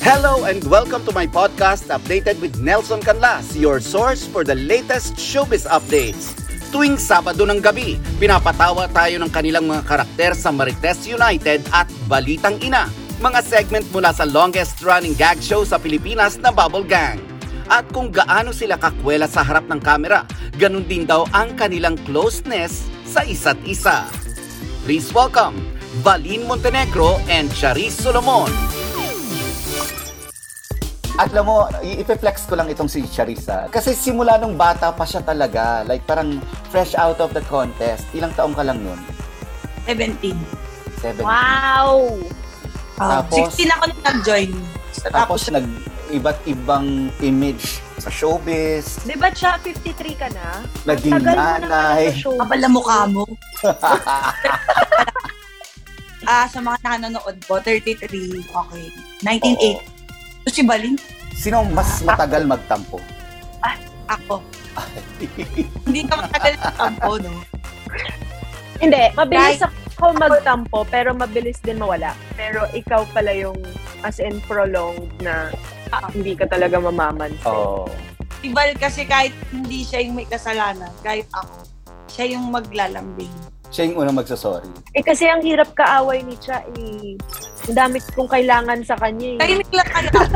Hello and welcome to my podcast Updated with Nelson Canlas, your source for the latest showbiz updates. Tuwing Sabado ng gabi, pinapatawa tayo ng kanilang mga karakter sa Marites United at Balitang Ina, mga segment mula sa longest running gag show sa Pilipinas na Bubble Gang. At kung gaano sila kakwela sa harap ng kamera, ganun din daw ang kanilang closeness sa isa't isa. Please welcome Valin Montenegro and Charis Solomon. At alam mo, i-flex ko lang itong si Charissa. Kasi simula nung bata pa siya talaga. Like parang fresh out of the contest. Ilang taong ka lang nun? 17. 17. Wow! Uh, Tapos- 16 ako nung nag-join. Tapos nag iba't ibang image sa showbiz. Di ba siya 53 ka na? Naging Tagal mo na nanay. show. Kapala mukha mo. Ah, sa mga nanonood po, 33. Okay. 1980. Si Balin, Sino mas matagal magtampo? ako. Hindi ka matagal sa tampo, no? Hindi, mabilis ako magtampo, pero mabilis din mawala. Pero ikaw pala yung as in prolonged na ah, hindi ka talaga mamamansin. Oo. Si Val kasi kahit hindi siya yung may kasalanan, kahit ako, siya yung maglalambing. Siya yung unang magsasorry. Eh kasi ang hirap kaaway ni Cha eh. Ang dami kong kailangan sa kanya eh. Tahimik lang ka na.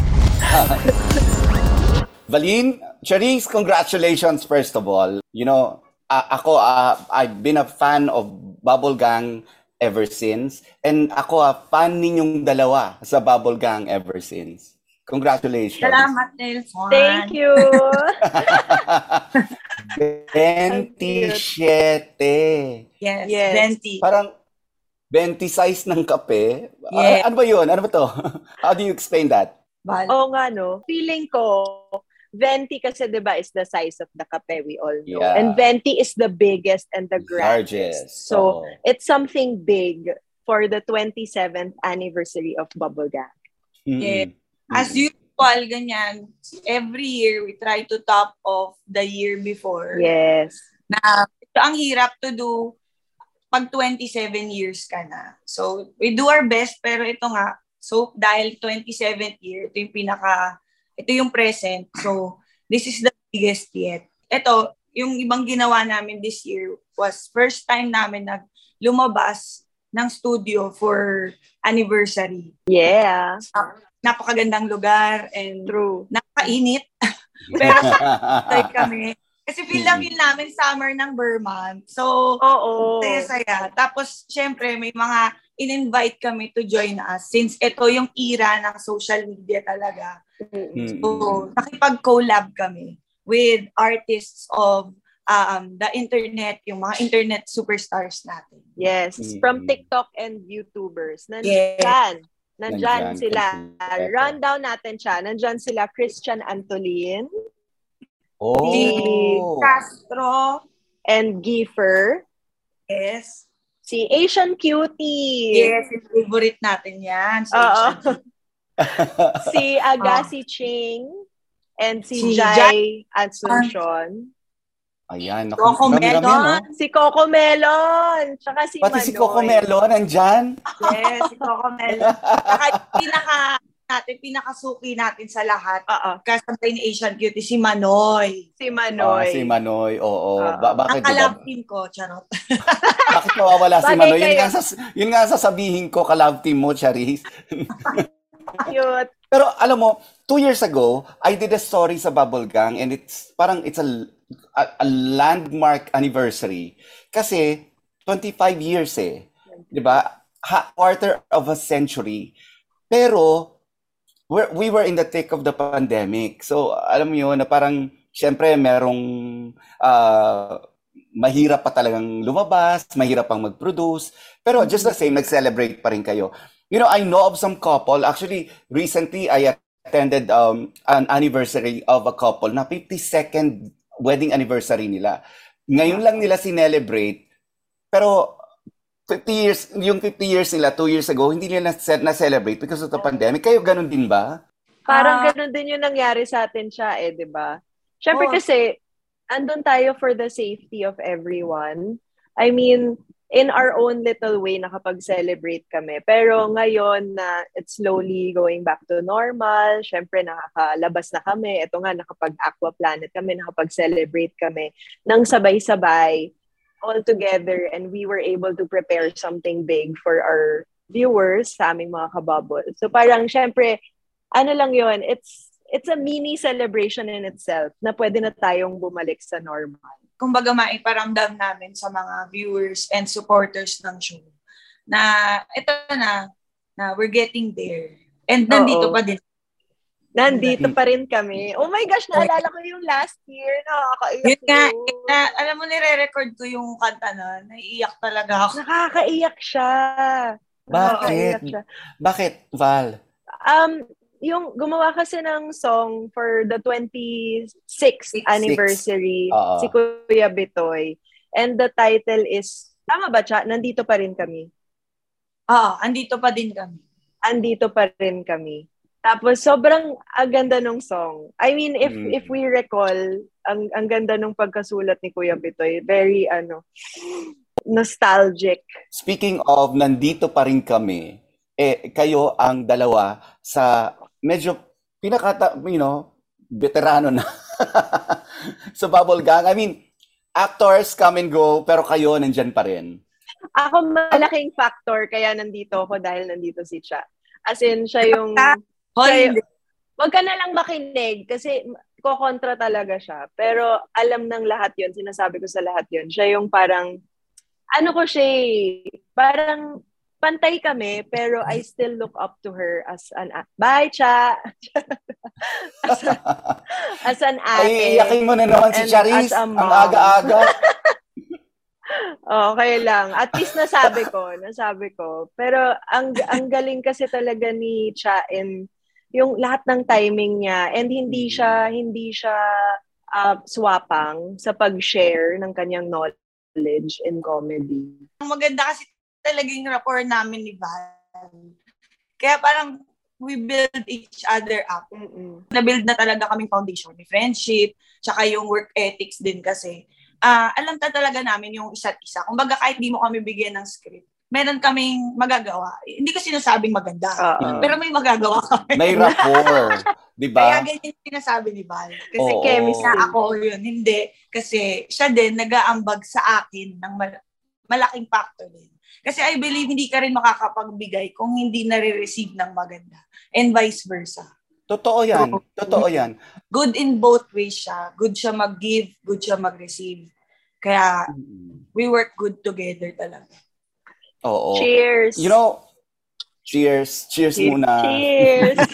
Valin, Charisse, congratulations first of all. You know, a- ako, ah, I've been a fan of Bubble Gang ever since. And ako, a fan ninyong dalawa sa Bubble Gang ever since. Congratulations. Salamat, Nelson. Thank you! 27. Yes, Yes. 20. Parang 20 size ng kape. Ah, Yeah. ano ba yun? Ano ba to? How do you explain that? Val. Oo nga no. Feeling ko, venti kasi 'di ba is the size of the kape we all know. Yeah. And venti is the biggest and the grandest. Largest. So, Oo. it's something big for the 27th anniversary of Bubble Gang. Mm-mm. Yeah. As Mm-mm. Usual, ganyan, every year we try to top of the year before. Yes. Na ito ang hirap to do pag 27 years ka na. So, we do our best, pero ito nga, so dahil 27th year, ito yung pinaka, ito yung present. So, this is the biggest yet. Ito, yung ibang ginawa namin this year was first time namin nag lumabas ng studio for anniversary. Yeah. Napakagandang lugar and True. nakainit. Pero Like kami. Kasi feel na feel namin summer ng Vermont. So, Oo. saya-saya. Tapos, syempre, may mga in-invite kami to join us since ito yung era ng social media talaga. Mm. So, nakipag-collab kami with artists of um, the internet, yung mga internet superstars natin. Yes. Mm. From TikTok and YouTubers. Nandyan. Nandyan Nandyan, sila. kompleto. Rundown natin siya. Nandyan sila Christian Antolin Oh. Castro, and Giefer. yes. Si Asian Cutie. Yes, yung favorite natin yan. So, Oo. si Agassi Ching and si, Si Jai Asuncion. Ayan. Naku, Coco Melon. no? Si Coco Melon. Tsaka si Pati Manoy. si Coco Melon, nandyan. Yes, si Coco Melon. Saka yung pinaka natin, pinakasuki natin sa lahat. Oo. Kasabay ni Asian Cutie, si Manoy. Si Ah, Manoy. si Manoy, oo. Oo. Ba- bakit, Ang kalab team ko, charot. bakit mawawala si Manoy? Yun nga, sas- yun nga sasabihin ko, kalab team mo, Charis. Cute. Pero alam mo, two years ago, I did a story sa Bubble Gang and it's parang it's a, a, a landmark anniversary. Kasi 25 years eh. 'Di ba? Quarter of a century. Pero we're, we were in the thick of the pandemic. So alam mo yun, na parang syempre merong ah, mahirap pa talagang lumabas, mahirap pang mag-produce. Pero just the same, nag-celebrate pa rin kayo. You know, I know of some couple. Actually, recently, I attended um, an anniversary of a couple na 52nd wedding anniversary nila. Ngayon lang nila sinelebrate. Pero 50 years, yung 50 years nila, 2 years ago, hindi nila na- na-celebrate because of the pandemic. Kayo ganun din ba? Parang Ah. ganun din yung nangyari sa atin siya eh, di ba? Siyempre Oo. kasi, andun tayo for the safety of everyone. I mean, in our own little way nakapag-celebrate kami. Pero ngayon na it's slowly going back to normal, syempre nakakalabas na kami. Ito nga, nakapag-aqua planet kami, nakapag-celebrate kami nang sabay-sabay all together and we were able to prepare something big for our viewers sa aming mga kabubble. So parang syempre, ano lang yon it's it's a mini celebration in itself na pwede na tayong bumalik sa normal kumbaga maiparamdam namin sa mga viewers and supporters ng show na ito na, na we're getting there. And nandito Oo. pa din. Nandito pa rin kami. Oh my gosh, naalala ko yung last year. Nakakaiyak Yun nga, yun. na, alam mo, nire-record ko yung kanta na, naiiyak talaga ako. Nakakaiyak siya. Nakakaiyak Bakit? siya. Bakit, Val? Um, yung gumawa kasi ng song for the 26th anniversary, Oo. si Kuya Bitoy. And the title is, tama ba, Cha? Nandito pa rin kami. Ah, andito pa din kami. Andito pa rin kami. Tapos sobrang ang ganda nung song. I mean, if Mm. if we recall, ang ang ganda nung pagkasulat ni Kuya Bitoy. Very ano, nostalgic. Speaking of, nandito pa rin kami, eh, kayo ang dalawa sa medyo pinakata, you know, veterano na sa Bubble Gang. I mean, actors come and go, pero kayo nandyan pa rin. Ako malaking factor kaya nandito ako dahil nandito si Cha. As in, siya yung... Holiday. Wag ka na lang makinig kasi kokontra talaga siya. Pero alam ng lahat yon sinasabi ko sa lahat yon Siya yung parang, ano ko siya eh, parang pantay kami, pero I still look up to her as an, a- bye, Cha! as, a- as an ate. Ay, iyakin mo na naman si And Charis. Ang aga-aga. Okay lang. At least nasabi ko, nasabi ko. Pero ang ang galing kasi talaga ni Cha in yung lahat ng timing niya and hindi siya hindi siya uh, swapang sa pag-share ng kanyang knowledge in comedy. Ang maganda kasi talagang rapport namin ni Val. Kaya parang we build each other up. Mm-mm. Na-build na talaga kaming foundation ni friendship, tsaka yung work ethics din kasi. Ah, alam ta talaga namin yung isa't isa. Kumbaga kahit di mo kami bigyan ng script, meron kaming magagawa. Hindi ko sinasabing maganda, Oo. pero may magagawa kami. May rapport. Di Kaya ba? ganyan yung sinasabi ni Val. Kasi Oo. chemistry na ako yun. Hindi. Kasi siya din nag-aambag sa akin ng mal- malaking factor din. Kasi I believe hindi ka rin makakapagbigay kung hindi nare-receive ng maganda. And vice versa. Totoo yan. Totoo yan. Good in both ways siya. Good siya mag-give, good siya mag-receive. Kaya we work good together talaga. Oo. Cheers! You know, cheers. Cheers Cheers! muna. Cheers!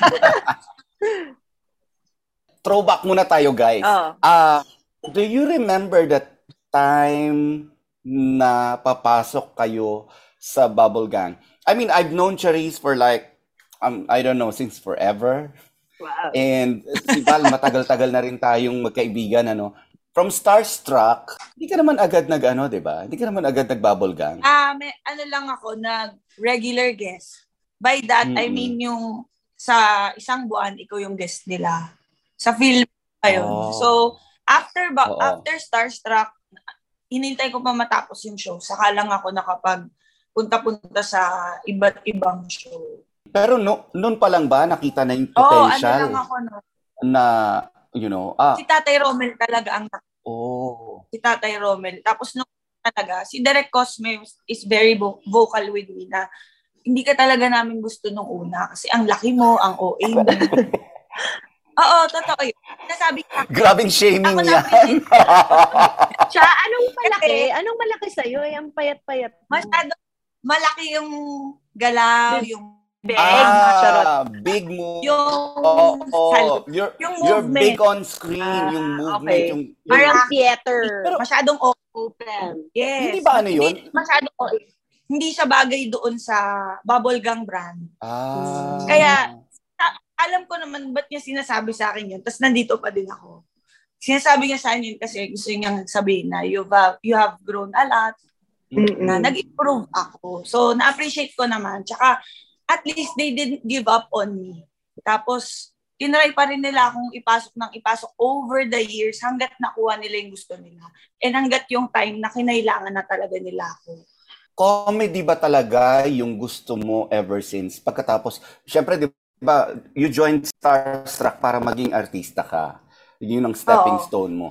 Throwback muna tayo, guys. oh. Ah, do you remember that time na papasok kayo sa Bubble Gang? I mean, I've known Charisse for like, um, I don't know, since forever. Wow. And si Val, matagal-tagal na rin tayong magkaibigan, ano. From Starstruck, hindi ka naman agad nag, ano, di ba? Hindi ka naman agad nag-Bubble Gang. Ah, may, ano lang ako, nag regular guest. By that, I Mm-mm. mean yung sa isang buwan, ikaw yung guest nila. Sa film pa yun. Oh. So, after ba, Oo. after Starstruck, hinintay ko pa matapos yung show. Saka lang ako nakapag punta-punta sa iba't ibang show. Pero no, noon pa lang ba nakita na yung Oo, ano potential lang ako, no? na, you know, ah, Si Tatay Romel talaga ang oh, si Tatay Romel. Tapos nung talaga, si Derek Cosme is very vo- vocal with me na hindi ka talaga namin gusto nung una kasi ang laki mo, ang OA mo. Oo, totoo yun. Nasabi ka, grabing shaming Ako yan. Cha, anong malaki? Anong malaki sa'yo? Eh, ang payat-payat. masyado malaki yung galaw, yung beg, charot. ah, big move. yung Oh, oh, you're, Yung you're big on screen, Ah, yung movement, okay. yung, yung Parang theater. Pero- masyadong open. Yes. Hindi ba ano yun? Hindi, masyadong OA. Hindi siya bagay doon sa bubblegum brand. ah, Kaya, alam ko naman ba't niya sinasabi sa akin yun. Tapos nandito pa din ako. Sinasabi niya sa akin yun kasi gusto niya sabihin na you have, you have grown a lot, Mm-mm. na nag-improve ako. So, na-appreciate ko naman. Tsaka, at least they didn't give up on me. Tapos, tinry pa rin nila akong ipasok ng ipasok over the years hanggat nakuha nila yung gusto nila. And hanggat yung time na kinailangan na talaga nila ako. comedy ba talaga yung gusto mo ever since? Pagkatapos, syempre, di ba, you joined Starstruck para maging artista ka. Yun ang stepping Oo. stone mo.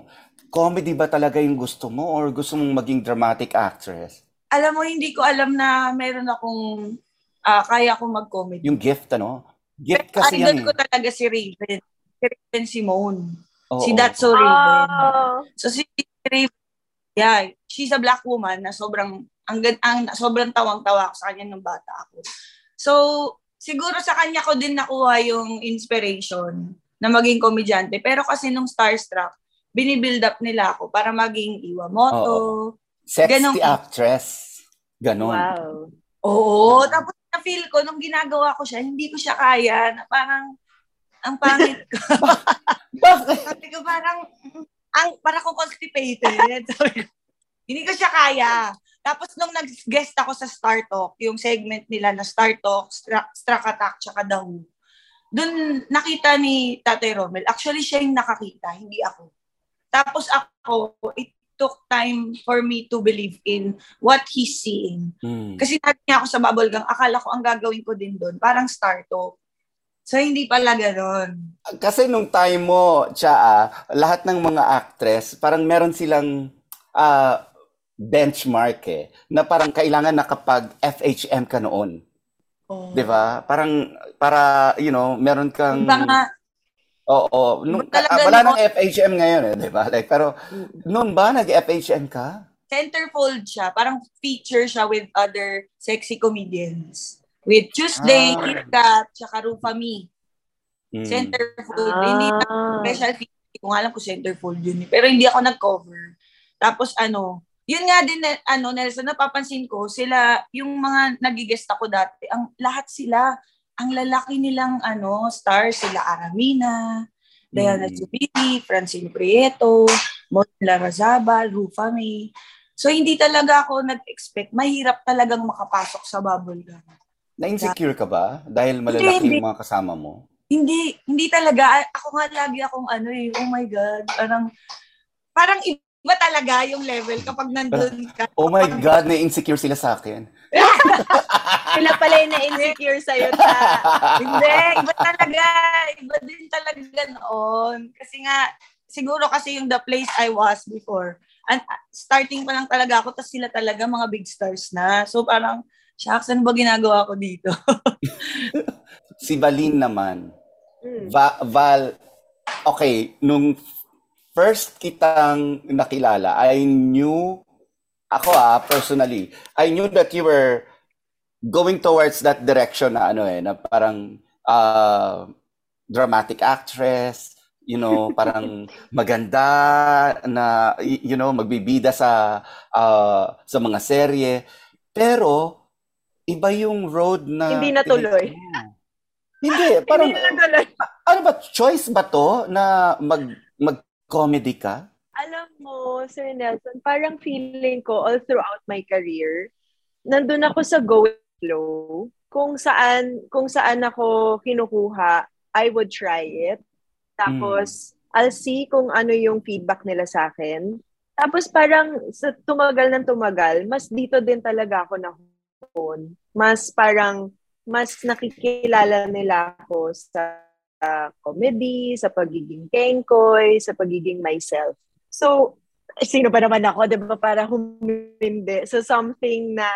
Comedy ba talaga yung gusto mo or gusto mong maging dramatic actress? Alam mo, hindi ko alam na meron akong ah, kaya akong mag-comedy. Yung gift, ano? Gift kasi Idol yan ko eh. talaga si Raven. Si Raven Simone. Oo. si That's So Raven. So si Raven, yeah, she's a black woman na sobrang ang, ang sobrang tawang-tawa ako sa kanya nung bata ako. So, siguro sa kanya ko din nakuha yung inspiration na maging komedyante. Pero kasi nung Starstruck, binibuild up nila ako para maging Iwamoto. Sexy Ganon. actress. Ganon. wow. Oo, tapos na-feel ko nung ginagawa ko siya, hindi ko siya kaya. Na parang, ang pangit ko. Bakit? Sabi ko parang, ang, parang ko constipated. Sabi ko, hindi ko siya kaya. Tapos nung nag-guest ako sa Star Talk, yung segment nila na Star Talk, Stra- Struck Attack, tsaka The Who, dun nakita ni Tate Romel, actually siya yung nakakita, hindi ako. Tapos ako, it took time for me to believe in what he's seeing. Hmm. Kasi niya ako sa bubble gang, akala ko ang gagawin ko din doon, parang Star Talk. So, hindi pala ganon. Kasi nung time mo, Cha, lahat ng mga actress, parang meron silang ah, benchmark eh, na parang kailangan nakapag FHM ka noon. Oh. 'Di ba? Parang para, you know, meron kang Iba nga, Oo, nung, ah, wala nang FHM ngayon eh, 'di ba? Like pero noon ba nag-FHM ka? centerfold siya. Parang feature siya with other sexy comedians. With Tuesday, Ah. Kit Kat, tsaka Rufa Me. Mm. Centerfold. Hindi na Ah. special feature. Hindi ko nga alam kung centerfold yun. eh. Pero hindi ako nag-cover. Tapos ano, yun nga din, ano, Nelson, napapansin ko, sila, yung mga nagigest ako dati, ang lahat sila, ang lalaki nilang ano, stars, sila Aramina, Diana Mm. Zubiri, Francine Prieto, Monla Razabal, Rufa May. So, hindi talaga ako nag-expect. Mahirap talagang makapasok sa bubble gum. Na-insecure ka ba dahil malalaki Hindi, yung mga kasama mo? Hindi, hindi talaga. Ako nga lagi akong ano eh, oh my God, parang, parang iba talaga yung level kapag nandun ka. Oh my God, na-insecure sila sa akin. Sila pala yung na-insecure sa'yo. Ta. Hindi, iba talaga. Iba din talaga noon. Kasi nga, siguro kasi yung the place I was before. And starting pa lang talaga ako, tapos sila talaga mga big stars na. So parang, shucks, ano ba ginagawa ko dito? Si Valin naman. Mm. Va- Val, okay, nung first kitang nakilala, I knew, ako ah, personally, I knew that you were going towards that direction na ano eh, na parang ah, dramatic actress, you know, parang maganda na, you know, magbibida sa ah, sa mga serye. Pero, iba yung road na... Hindi natuloy. Hindi, parang, Hindi na tuloy. ano ba, choice ba to na mag, mag-comedy ka? Alam mo, Sir Nelson, parang feeling ko all throughout my career, nandun ako sa go flow. Kung saan, kung saan ako kinukuha, I would try it. Tapos, I'll see kung ano yung feedback nila sa akin. Tapos parang sa tumagal ng tumagal, mas dito din talaga ako nahon. Mas parang, mas nakikilala nila ako sa comedy, sa pagiging kengkoy, sa pagiging myself. So, sino ba naman ako, di ba, para humindi sa something na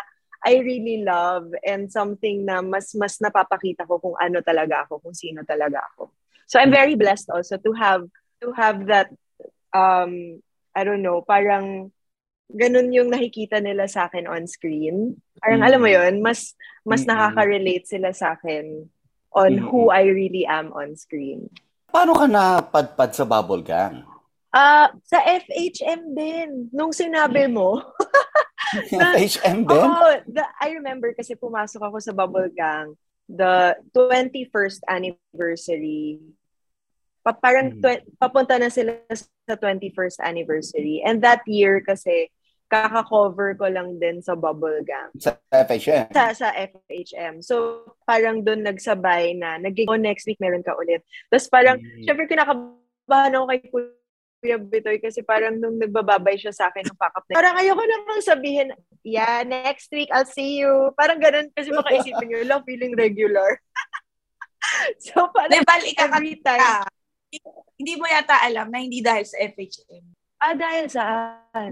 I really love and something na mas mas napapakita ko kung ano talaga ako, kung sino talaga ako. So I'm very blessed also to have to have that um I don't know, parang ganun yung nakikita nila sa akin on screen. Parang Mm. alam mo yon mas mas nakaka-relate sila sa akin on Mm-mm. who I really am on screen. Paano ka napadpad sa Bubble Gang? Ah, sa FHM din. Nung sinabi mo, FHM din? Oo, the, I remember kasi pumasok ako sa Bubble Gang the 21st anniversary. Pa, parang Mhm. twe- papunta na sila sa 21st anniversary. And that year kasi kaka-cover ko lang din sa Bubble Gang. Sa FHM? Sa, sa FHM. So, parang doon nagsabay na, naging, oh, next week meron ka ulit. Tapos parang, Mm. syempre kinakabahan ako kay Kuya Bitoy kasi parang nung nagbababay siya sa akin ng pack up na, parang ayoko namang sabihin, yeah, next week I'll see you. Parang ganun kasi makaisipin nyo, lang feeling regular. so parang Di ba, every time. Hindi mo yata alam na hindi dahil sa FHM. Ah, dahil saan?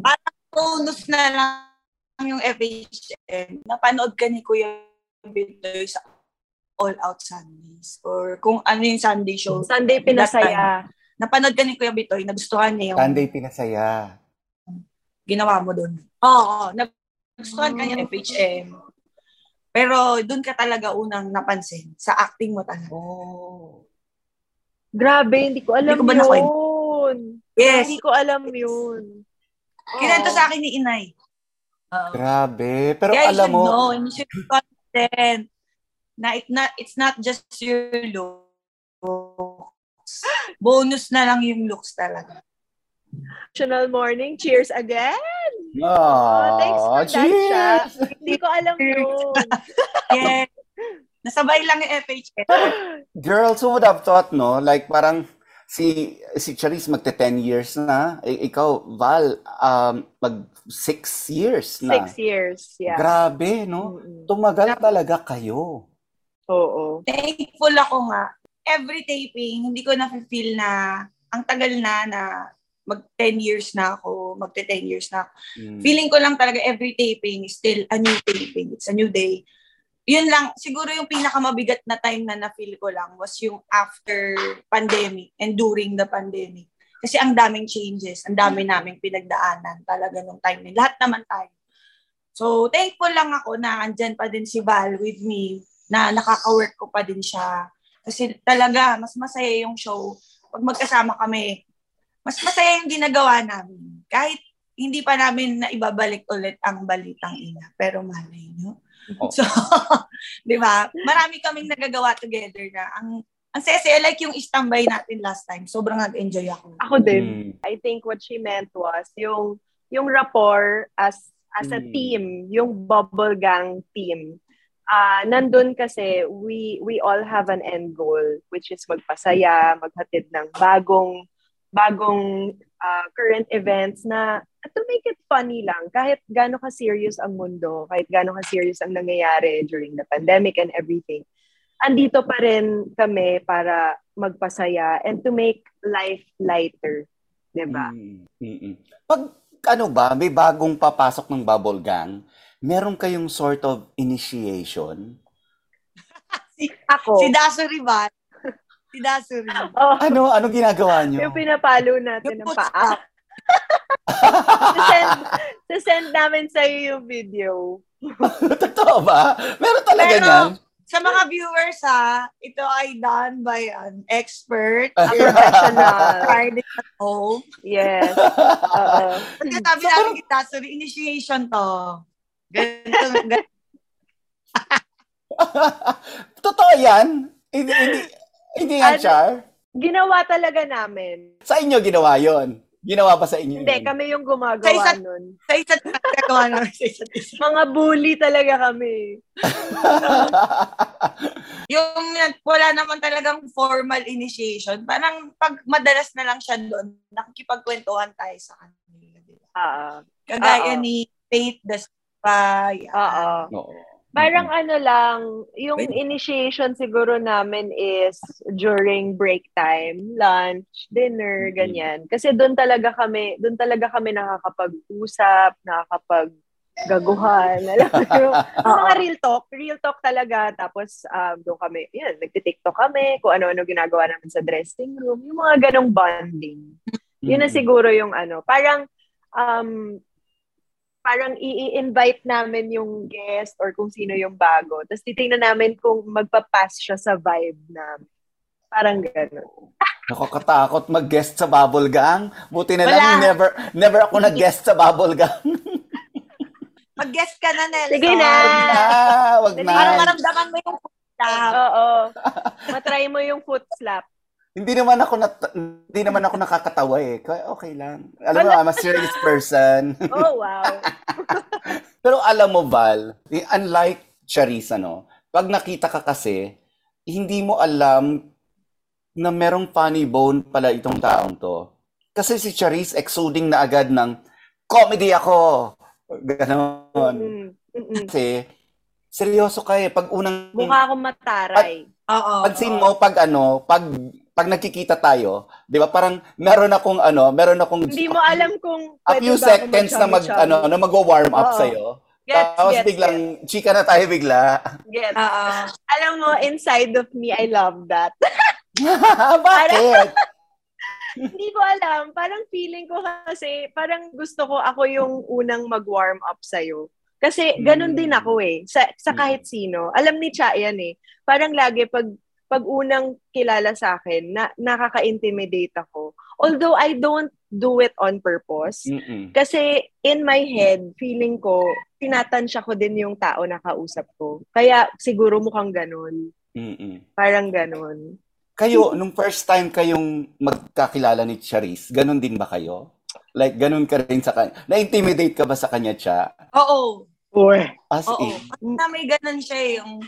Bonus na lang yung FHM. Napanood ka ni Kuya Bitoy sa All Out Sundays or kung ano yung Sunday show. Sunday pinasaya. Napanood ka ni Kuya Bitoy, nagustuhan niya yung Sunday pinasaya. ginawa mo doon. Oo, nagustuhan ka niya FHM. Pero doon ka talaga unang napansin sa acting mo talaga. Oh. Grabe, hindi ko alam Hindi ko ba yun. Yes. Hindi ko alam yun. Kinento sa akin ni Inay. Oo. Grabe. Pero Kaya alam you mo, know, and you should be confident na it not, it's not just your looks. Bonus na lang yung looks talaga. National morning. Cheers again. oh, thanks for that, cheers! Sha. Hindi ko alam yun. Yes. Nasabay lang yung FHM. Girls, who would have thought, no? Like, parang si si Charisse magte 10 years na. I- ikaw, Val, um, mag 6 years na. Six years. Yeah. Grabe, no? Mm-mm. Tumagal talaga kayo. Oo. Thankful ako nga. Every taping, hindi ko na-feel na ang tagal na na mag 10 years na ako, magte 10 years na ako. Mm. Feeling ko lang talaga every taping is still a new taping. It's a new day. Yun lang, siguro yung pinakamabigat na time na na-feel ko lang was yung after pandemic and during the pandemic. Kasi ang daming changes, ang dami naming pinagdaanan talaga nung time na. Lahat naman tayo. So, thankful lang ako na andyan pa din si Val with me, na nakaka-work ko pa din siya. Kasi talaga, mas masaya yung show pag magkasama kami. Mas masaya yung ginagawa namin. Kahit hindi pa namin na ibabalik ulit ang balitang ina. Pero malay nyo. Oh. So, di ba? Marami kaming nagagawa together na ang ang sese, like yung istambay natin last time, sobrang nag-enjoy ako. Ako din. Mm. I think what she meant was yung yung rapport as as a Mm. team, yung bubble gang team. Ah, nandun kasi we we all have an end goal which is magpasaya, maghatid ng bagong bagong ah, current events na to make it funny lang kahit gaano ka serious ang mundo, kahit gaano ka serious ang nangyayari during the pandemic and everything. Andito pa rin kami para magpasaya and to make life lighter. 'di ba? Mm, mm, mm. Pag ano ba, may bagong papasok ng bubble gang, meron kayong sort of initiation? Si, Ako, si Dasuri ba? Si Dasuri. oh, Ano, ano ginagawa nyo? yung pinapalo natin ng Yung paa. Send, send namin sa yung video. Totoo ba? Meron talaga Pero, niyan? Sa mga viewers ha, ito ay done by an expert. A professional. Tried it at home. Yes. Oo. Kasi sabi namin kita, sorry, initiation to. Ganito, ganito. Totoo yan? Hindi, hindi, hindi yan, Ano? Char? Ginawa talaga namin. Sa inyo ginawa yon Ginawa ba sa inyo Hindi, yun? kami yung Sa gumagawa isa't- nun. Sa isa't isa, gagawa namin sa isa't isa. Mga bully talaga kami. Yung wala naman talagang formal initiation. Parang pag madalas na lang siya doon, nakikipagkwentuhan tayo sa kanila. di ba? Oo. Kagaya Oo. ni Faith Daspa. yan. Oo. Oo. Parang ano lang, yung Wait. initiation siguro namin is during break time, lunch, dinner, Mhm. ganyan. Kasi doon talaga kami, doon talaga kami nakakapag-usap, nakakapag-gaguhan, alam mo yung, mga real talk, real talk talaga. Tapos um, doon kami, yun, nagtitiktok kami, kung ano-ano ginagawa namin sa dressing room, yung mga ganong bonding. Yun na siguro yung ano, parang um, parang i-invite namin yung guest or kung sino yung bago. Tapos titingnan namin kung magpa-pass siya sa vibe namin. Parang gano'n. Nakakatakot mag-guest sa Bubble Gang. Buti na lang, never, never ako nag-guest sa Bubble Gang. Mag-guest ka na, Nelson. Sige na. ah, wag na. Para maramdaman mo yung footstep. Oo. Matry mo yung foot slap. Hindi naman ako nat- hindi naman ako nakakatawa eh. Kaya okay lang. Alam mo, I'm a serious person. Oh, wow. Pero alam mo, Val, eh, unlike Charissa, no? Pag nakita ka kasi, hindi mo alam na merong funny bone pala itong taong to. Kasi si Charisse exuding na agad ng comedy ako. Ganon. Mm-mm. Kasi, seryoso ka eh. Pag unang, Mukha akong mataray. Oo. pag scene mo, pag ano, pag, pag nagkikita tayo, di ba, parang meron akong ano, meron akong Hindi mo alam kung a few seconds na mag, ano, na mag-warm up Oo. sa'yo. Gets, Tapos gets, biglang, chika na tayo bigla. gets. Oo. Alam mo, inside of me, I love that. Bakit? Hindi ko alam. Parang feeling ko kasi, parang gusto ko ako yung unang mag-warm up sa'yo. Kasi ganun din ako eh. Sa, sa kahit sino. Alam ni Cha yan eh. Parang lagi pag pag unang kilala sa akin, na, nakaka-intimidate ako. Although I don't do it on purpose. Mm-mm. Kasi in my head, feeling ko, tinatansya ko din yung tao na kausap ko. Kaya siguro mukhang ganun. Mm-mm. Parang ganun. Kayo, nung first time kayong magkakilala ni Charisse, ganun din ba kayo? Like, ganun ka rin sa kanya. Na-intimidate ka ba sa kanya, Cha? Oo. Uy. As Oo. in? Kasi na may ganun siya eh, yung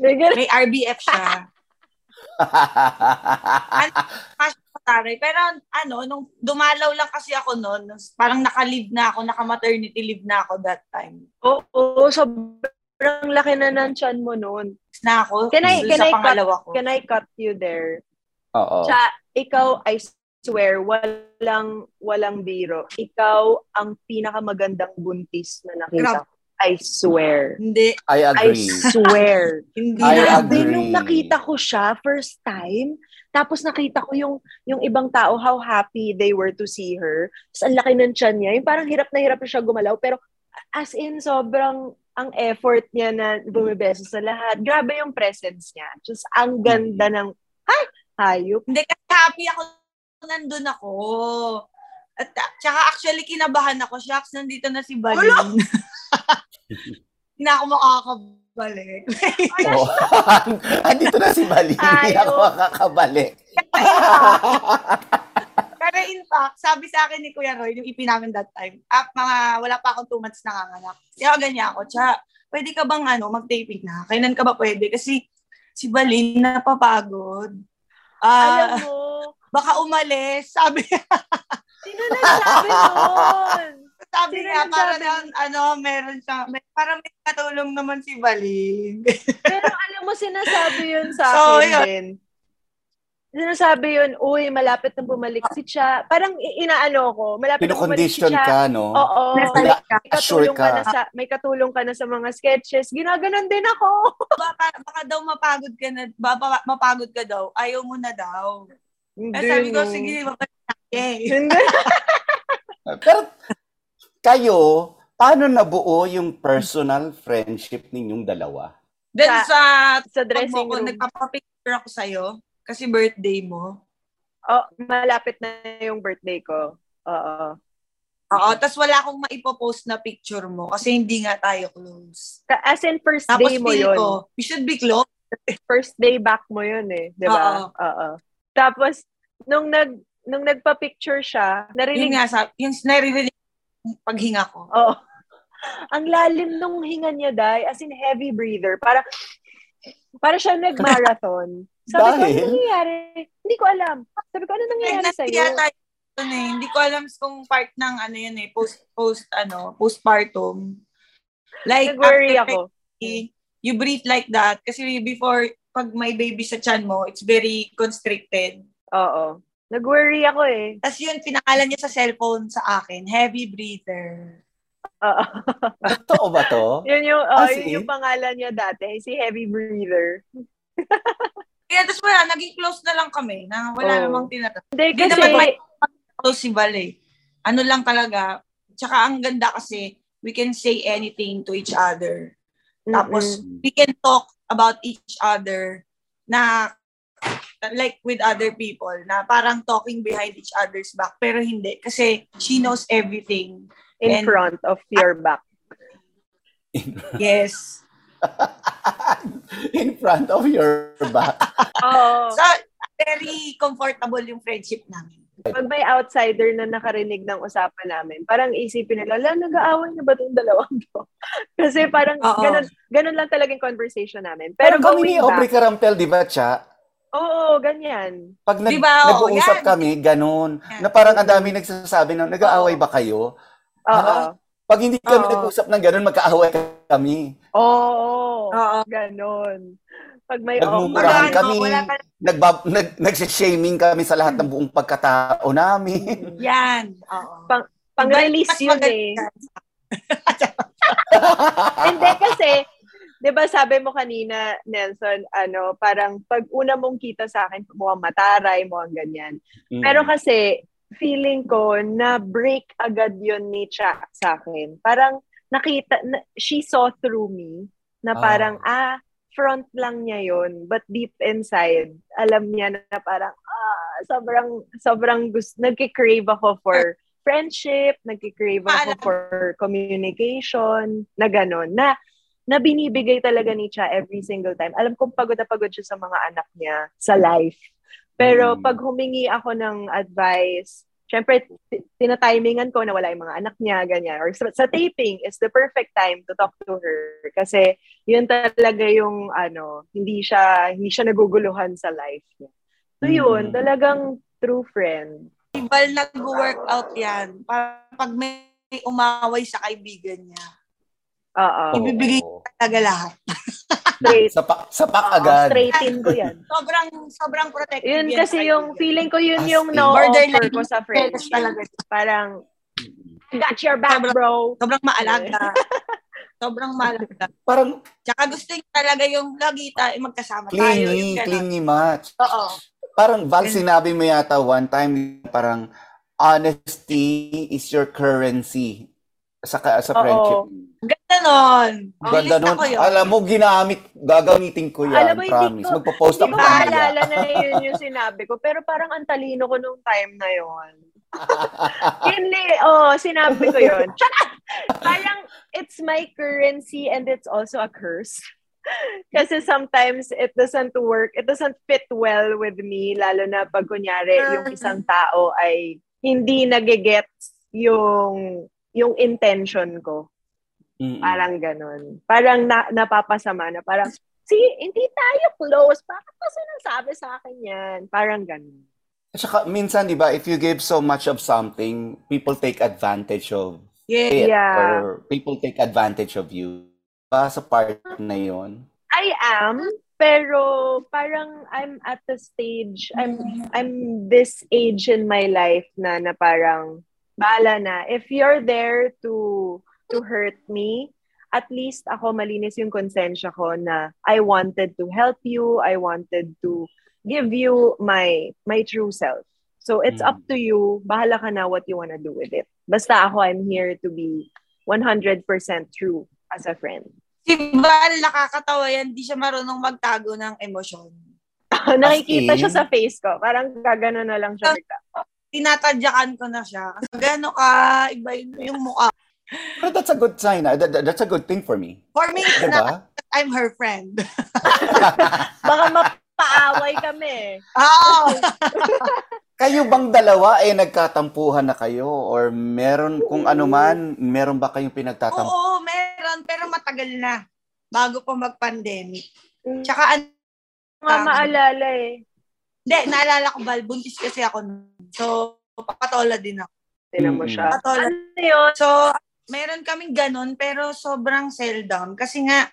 May RBF siya. Kasi patari. Pero ano, nung dumalaw lang kasi ako noon, parang naka-leave na ako, naka-maternity leave na ako that time. Oo, sobrang laki na ng chan mo noon. Na ako, Can I- can sa I cut- ko. Can I cut you there? Oo. Cha, ikaw, I swear, walang, walang biro. Ikaw ang pinakamagandang buntis na nakita ko. I swear. Hindi, I I agree. swear. hindi I agree. Nung nakita ko siya first time, tapos nakita ko yung yung ibang tao, how happy they were to see her. Tapos ang laki ng tiyan niya. Yung parang hirap na hirap na siya gumalaw. Pero as in, sobrang ang effort niya na bumibeso sa lahat. Grabe yung presence niya. Just ang ganda ng, ay, hayop. Hindi, kasi happy ako nandun ako. At tsaka actually kinabahan ako. Shucks, nandito na si Balin. Hindi na ako makakabalik. Oo. Andito na si Bali. Hindi Ayaw. ako makakabalik. Pero in fact, sabi sa akin ni Kuya Roy, yung EP namin that time, ah, mga wala pa akong two months nanganganak. Kaya ganyan ako, tsaka, pwede ka bang ano, mag-taping na? Kailan ka ba pwede? Kasi si Balin napapagod. Alam Ah, mo, baka umalis. Sabi sino nagsabi nun? Sabi Sino niya, para lang, ano, meron siya, may, parang may katulong naman si Balin. Pero alam mo, sinasabi yun sa So, akin yun. din. Sinasabi yun, uy, malapit na bumalik si Cha. Parang inaano ko, malapit na bumalik si Cha. ka, no? Oo. Nasa ka. may katulong ka. ka. na sa may katulong ka na sa mga sketches. Ginaganon din ako. baka, baka daw mapagod ka na, baka mapagod ka daw, ayaw mo na daw. Hindi, Eh, sabi ko, sige, babalik na. Yay. Hindi. Pero kayo, paano nabuo yung personal friendship ninyong dalawa? Then Sa- sa, sa dressing room. nagpapapicture ako sa'yo, kasi birthday mo. Oh, malapit na yung birthday ko. Oo. Oo, tas wala akong maipopost na picture mo kasi hindi nga tayo close. As in, first Tapos day mo yun. ko, we should be close. First day back mo yun eh. Di ba? Oo. Oo. Tapos, nung nag nung nagpa-picture siya, Yun narinig nga, sa, yung naririnig paghinga ko. Oo. Ang lalim nung hinga niya, Day. As in, heavy breather. Para, para siya nag-marathon. Sabi ko, ano Dahil? nangyayari? Hindi ko alam. Sabi ko, ano nangyayari Pregnant sa'yo? yata yun eh. Hindi ko alam kung part ng ano yun eh, post, post, ano, postpartum. Like, Nag-worry ako. you breathe like that. Kasi before, pag may baby sa chan mo, it's very constricted. Oo. Nag-worry ako eh. Tapos yun, pinangalan niya sa cellphone sa akin, heavy breather. Oo. Totoo ba to? yun yung, oh, Ah, yun yung pangalan niya dati. Si Heavy Breather. Kaya tapos wala, naging close na lang kami na wala Oo. namang tinatanong. Hindi, Hindi kasi, naman may- Close si Val eh. Ano lang talaga, tsaka ang ganda kasi, we can say anything to each other. Tapos, Mm-mm. we can talk about each other na like with other people na parang talking behind each other's back pero hindi kasi she knows everything in and- front of your back. yes In front of your back. Oo. so very comfortable yung friendship namin Pag may outsider na nakarinig ng usapan namin, parang isipin nila, la, nag-aaway na ba itong dalawang to? Kasi parang ganun, ganun lang talaga yung conversation namin. Pero Pero kami ni Aubrey back, Carampel, di ba, Cha? Oo, ganyan. Pag nag, Di ba? Oo, nag-uusap yan. kami, ganun. Yan. Na parang ang dami nagsasabi na, nag-aaway ba kayo? Oo. Pag hindi kami Oo. nag-usap ng ganun, magkaaway kami. Oo. Oo. Ganon. Pag may Nagmumurahan Wala, kami. wala ka- Nagbab, nag, nagsishaming kami sa lahat ng buong pagkatao namin. Yan. Oo. pang-release Mas yun eh. maganda. Hindi kasi, 'di ba sabi mo kanina, Nelson, ano, parang pag una mong kita sa akin, mukhang mataray, mukhang ganyan. Mm. Pero kasi, feeling ko na break agad yun ni Cha sa akin. Parang nakita, na, she saw through me na Ah. parang, ah, front lang niya yun. But deep inside, alam niya na parang, ah, sobrang, sobrang gusto, nagkikrave ako for friendship, nagkikrave ako for communication, na gano'n. Na, na binibigay talaga ni Cha every single time. Alam kong pagod na pagod siya sa mga anak niya, sa life. Pero Mm. pag humingi ako ng advice, syempre, t- tinatimingan ko na wala yung mga anak niya, ganyan. Or sa, sa taping is the perfect time to talk to her. Kasi yun talaga yung, ano, hindi siya, hindi siya naguguluhan sa life niya. So yun, Mm. talagang true friend. Bal nag-workout yan. Para pag may umaway sa kaibigan niya, Oo. Ibibigay talaga lahat. Straight. Sapak, sapak Oo, agad. straightin ko yan. Sobrang, sobrang protective Yun yan kasi sa yung feeling ko yun As yung in. no-offer Borderline ko sa friendship. talaga. Parang, got your back, bro. Sobrang maalaga. sobrang maalaga. Parang Tsaka gusto niya talaga yung lagi tayo magkasama tayo. clingy, Yung ganun. clingy match. Oo. Parang Val, sinabi mo yata one time, parang honesty is your currency sa ka- sa Oo. friendship. Ganda nun. Ganda Nilista nun. ko yun. Alam mo, ginamit, gagamitin ko yan, Alam mo, hindi promise. ko- Magpo-post Hindi ako ko mamaya. maalala na yun yung sinabi ko. Pero parang ang talino ko nung time na yun. Hindi, oh, sinabi ko yun. parang it's my currency and it's also a curse. Kasi sometimes it doesn't work, it doesn't fit well with me, lalo na pag kunyari yung isang tao ay hindi nagigets yung yung intention ko. Mm-mm. Parang ganun. Parang na, napapasama na parang, si, hindi tayo close. Bakit pa sinasabi sa akin yan? Parang ganun. At saka, minsan, di ba, if you give so much of something, people take advantage of Yeah. it. Yeah. Or people take advantage of you. Ba, sa part na yon I am, pero parang I'm at the stage, I'm I'm this age in my life na na parang bahala na. If you're there to to hurt me, at least ako malinis yung konsensya ko na I wanted to help you, I wanted to give you my my true self. So it's Mm. up to you. Bahala ka na what you wanna do with it. Basta ako, I'm here to be 100% true as a friend. Si Val, nakakatawa yan. Di siya marunong magtago ng emosyon. Nakikita siya sa face ko. Parang gagano na lang siya. Tinatadyakan ko na siya. Gano'n ka, iba yun yung mukha. Pero that's a good sign. ah. That- that- that's a good thing for me. For me, it's Di not, ba? I'm her friend. Baka mapaaway kami. Oo. Kayo bang dalawa eh nagkatampuhan na kayo? Or meron kung ano man, meron ba kayong pinagtatampuhan? Oo, meron. Pero matagal na. Bago pa mag-pandemic. Mm. Tsaka, an- Nga maalala eh. hindi, naalala ko, Val, buntis kasi ako. So, patola din ako. Tinan mo Mm. siya. Patola. Ano yun? So, meron kaming ganun, pero sobrang sell down. Kasi nga,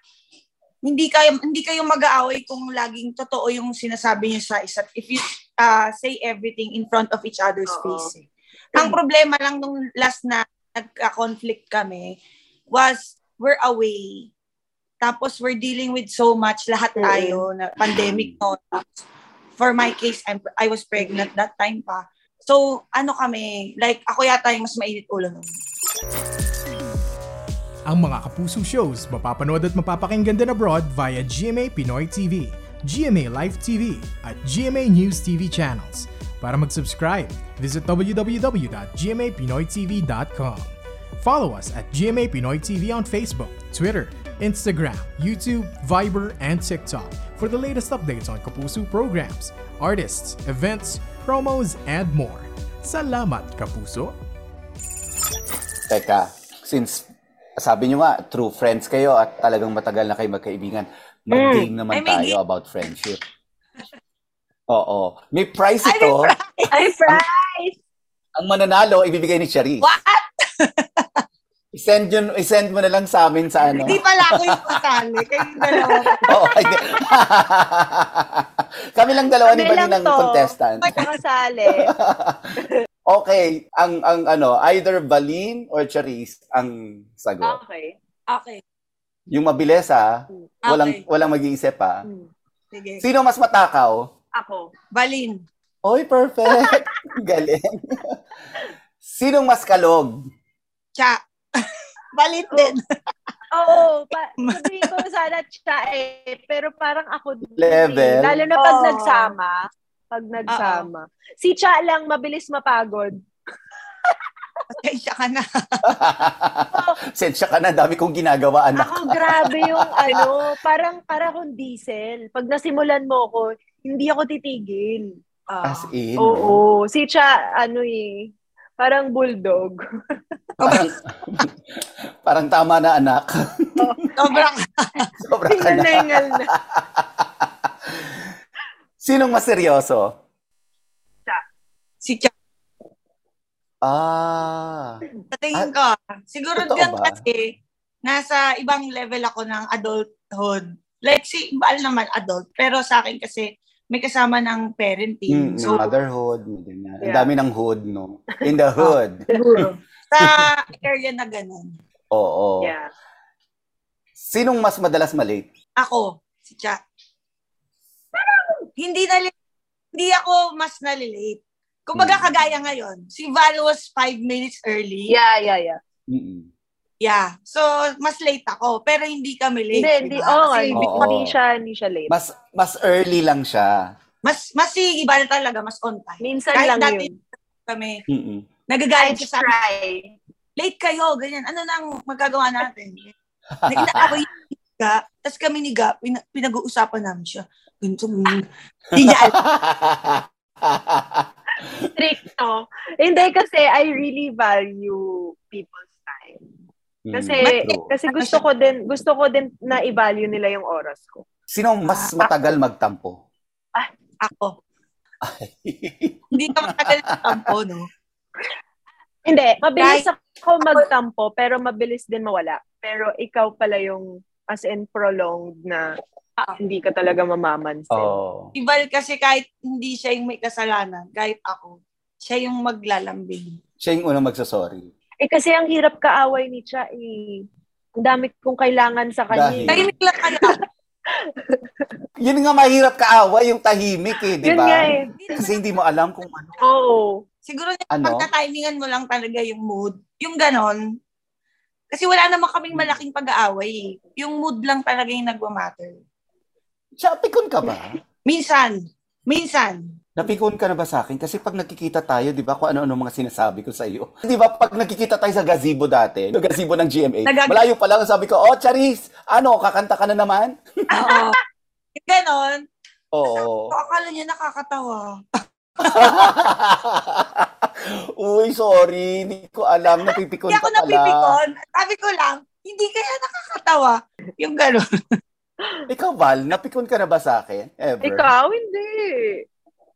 hindi kayo hindi kayo mag-aaway kung laging totoo yung sinasabi niyo sa isa't if you uh, say everything in front of each other's Oo. face. eh. Ang problema lang nung last na nagka-conflict kami was we're away. Tapos we're dealing with so much lahat Mm. tayo na pandemic no. Tapos, For my case, I'm, I was pregnant that time pa. So, ano kami, like, ako yata yung mas mainit ulo nun. Ang mga Kapuso shows mapapanood at mapapakinggan din abroad via GMA Pinoy TV, GMA Live TV, at GMA News TV channels. Para mag-subscribe, visit www.gmapinoytv.com. Follow us at GMA Pinoy TV on Facebook, Twitter, Instagram, YouTube, Viber, and TikTok for the latest updates on Kapuso programs, artists, events, promos, and more. Salamat, Kapuso! Teka, since sabi nyo nga, true friends kayo at talagang matagal na kayo magkaibigan, mag-game naman Ay, may tayo game. about friendship. Oo. May prize ito. Ay, prize! Ang mananalo, ibibigay ni Charis. What? I-send, yun, i-send mo na lang sa amin sa ano. Hindi pala ako yung kasali. Kayong dalawa. Oo, hindi. Kami lang dalawa ni Kami Bali lang ng to. contestant. Makasali. Okay, ang ang ano, either Balin or Charis ang sagot. Okay. Okay. Yung mabilis ha, walang Okay. walang mag-iisip ha. Hmm. Sige. Sino mas matakaw? Ako. Balin. Oy, perfect. Galing. Sinong mas kalog? Cha. Balit din. Oo, pa, sabihin ko sana siya eh, pero parang ako din. Level. eh. Lalo na pag Oo. nagsama. Pag nagsama. Si Cha lang mabilis mapagod. Pasensya ka na. Sensya ka na, dami kong ginagawa, anak. Ako grabe yung ano, parang para akong diesel. Pag nasimulan mo ako, hindi ako titigil. As in. Oo, si Cha ano eh, parang bulldog. Parang, parang tama na, anak. Sobrang Sobra ka na. Sinong mas seryoso? si Cha. Ah. Sa tingin ko, siguro Totoo diyan ba? kasi nasa ibang level ako ng adulthood. Like si Baal naman adult, pero sa akin kasi may kasama ng parenting. Mm, so, motherhood. ganyan. Ang dami ng hood, no? In the hood. sa area na ganun. Oo. Yeah. Sinong mas madalas malate? Ako, si Cha. Parang hindi na hindi ako mas nalilate. Kumbaga Hmm. kagaya ngayon, si Val was five minutes early. Yeah, yeah, yeah. Mm-mm. Yeah. So, mas late ako. Pero hindi kami late. Hindi, hindi, oo Kasi hindi, siya, hindi siya late. Mas mas early lang siya. mas, mas si Val talaga, mas on time. Minsan Kahit lang dati yun. kami, Mm-mm. nagagalit siya sa akin, try. late kayo, ganyan. Ano nang magagawa natin? Naginaaway yung Ga, tapos kami ni Ga, pina- pinag-uusapan namin siya. Ganito. Hindi niya alam. Stricto. Hindi kasi I really value people's. Kasi Mm, kasi gusto ko din gusto ko din na i-value nila yung oras ko. Sinong mas matagal magtampo? Ako. Hindi ka matagal sa tampo, no? Hindi, mabilis ako magtampo pero mabilis din mawala. Pero ikaw pala yung as in prolonged na hindi ka talaga mamamansin. Oh. Si Val kasi kahit hindi siya yung may kasalanan, kahit ako, siya yung maglalambing. Siya yung unang magsasorry. Eh kasi ang hirap kaaway ni Cha eh. Ang dami kong kailangan sa kanya. Eh. Tahimik lang kayo. Yun nga mahirap kaaway, yung tahimik eh, di Yun ba? nga eh. Kasi hindi mo alam kung ano. Oo. Siguro Ano? pag na-timingan mo lang talaga yung mood. Yung ganon. Kasi wala naman kaming malaking pag-aaway. eh. Yung mood lang talaga yung nagmamatter. Siya, pikon ka ba? Minsan. Minsan. Napikon ka na ba sa akin? Kasi pag nakikita tayo, di ba, kung ano-ano mga sinasabi ko sa iyo. Di ba, pag nakikita tayo sa gazebo dati, yung gazebo ng GMA, Nagag- malayo pa lang, sabi ko, oh, Charis, ano, kakanta ka na naman? Oo. Ganon. Oo. So, akala niya nakakatawa. Uy, sorry, hindi ko alam, napipikon Hindi ka ako pala. napipikon. Sabi ko lang, hindi kaya nakakatawa. Yung ganon. Ikaw, Val, napikon ka na ba sa akin? Ever? Ikaw, hindi.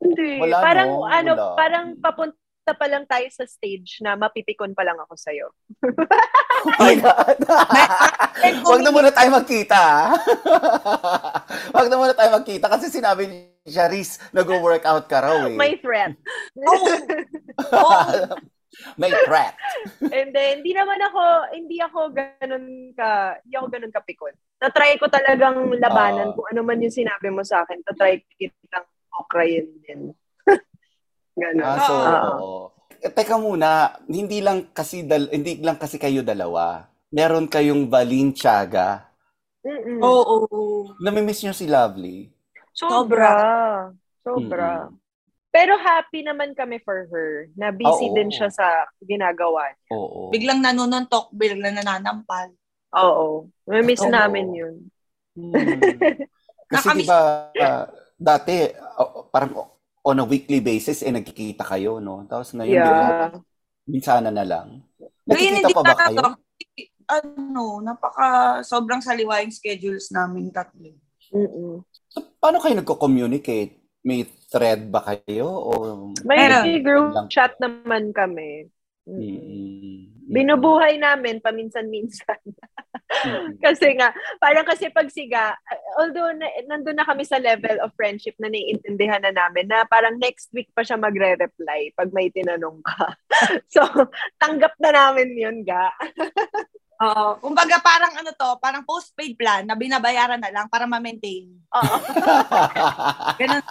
Hindi. Wala, parang, no? ano, Wala. parang papunta pa lang tayo sa stage na mapipikon pa lang ako sa'yo. Oh my God. Huwag na muna tayo magkita. Huwag na muna tayo magkita kasi sinabi ni Charis, nag-workout ka raw eh. May threat. Oo. Oo. May threat. And then, hindi naman ako, hindi ako ganun ka, hindi ako ganun kapikon. Na-try ko talagang labanan Ah. kung ano man yung sinabi mo sa akin. Na-try kitang okrayin din. ganun. Ah, so, Oo. oo. Eh, teka muna, hindi lang kasi dal- hindi lang kasi kayo dalawa. Meron kayong Balin Tiaga. Mm-mm. Oo. Namimiss niyo si Lovely. Sobra. Sobra. Mm-mm. Pero happy naman kami for her. Na busy Oo. din siya sa ginagawa niya. Oo. Biglang nanununtok, biglang nananampal. Oo. May-miss Oo. namin yun. Hmm. Kasi Nakamiss- di ba ah, dati oh, parang on a weekly basis eh nagkikita kayo, no? Tapos ngayon Yeah. minsana na lang. Ngayon, Nagkikita hindi pa ba kayo? Ano, napaka sobrang saliwa yung schedules namin tatlo. Mm-mm. So, paano kayo nagko-communicate? may thread ba kayo? O May Meron. group Lang. chat naman kami. Mm. Mm-mm. Binubuhay namin paminsan-minsan. Kasi nga, parang kasi pag siga, although na, nandun na kami sa level of friendship na naiintindihan na namin na parang next week pa siya magre-reply pag may tinanong ka. so, tanggap na namin yun, ga. Oo. kumbaga parang ano to, parang postpaid plan na binabayaran na lang para ma-maintain. Oo. Ganun.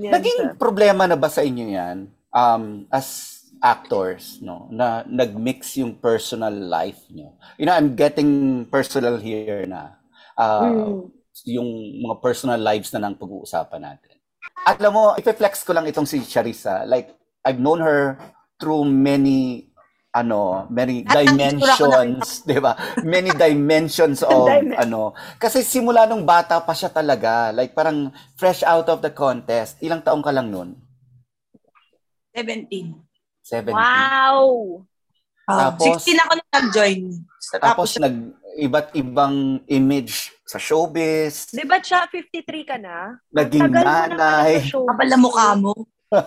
Naging problema na ba sa inyo yan um, as actors, no? Na nag-mix yung personal life nyo. You know, I'm getting personal here na. Uh, Mm. Yung mga personal lives na nang pag-uusapan natin. Alam mo, ipe-flex ko lang itong si Charissa. Like, I've known her through many ano, many dimensions, 'di ba? Many dimensions of ano. Kasi simula nung bata pa siya talaga, like parang fresh out of the contest. Ilang taong ka lang noon? 17. 17. Wow! Tapos- 16 ako nung nag-join. So, Tapos tapos, nag iba't ibang image sa showbiz. Di ba siya 53 ka na? Naging Tagal na nanay. showbiz. kapal na mukha mo.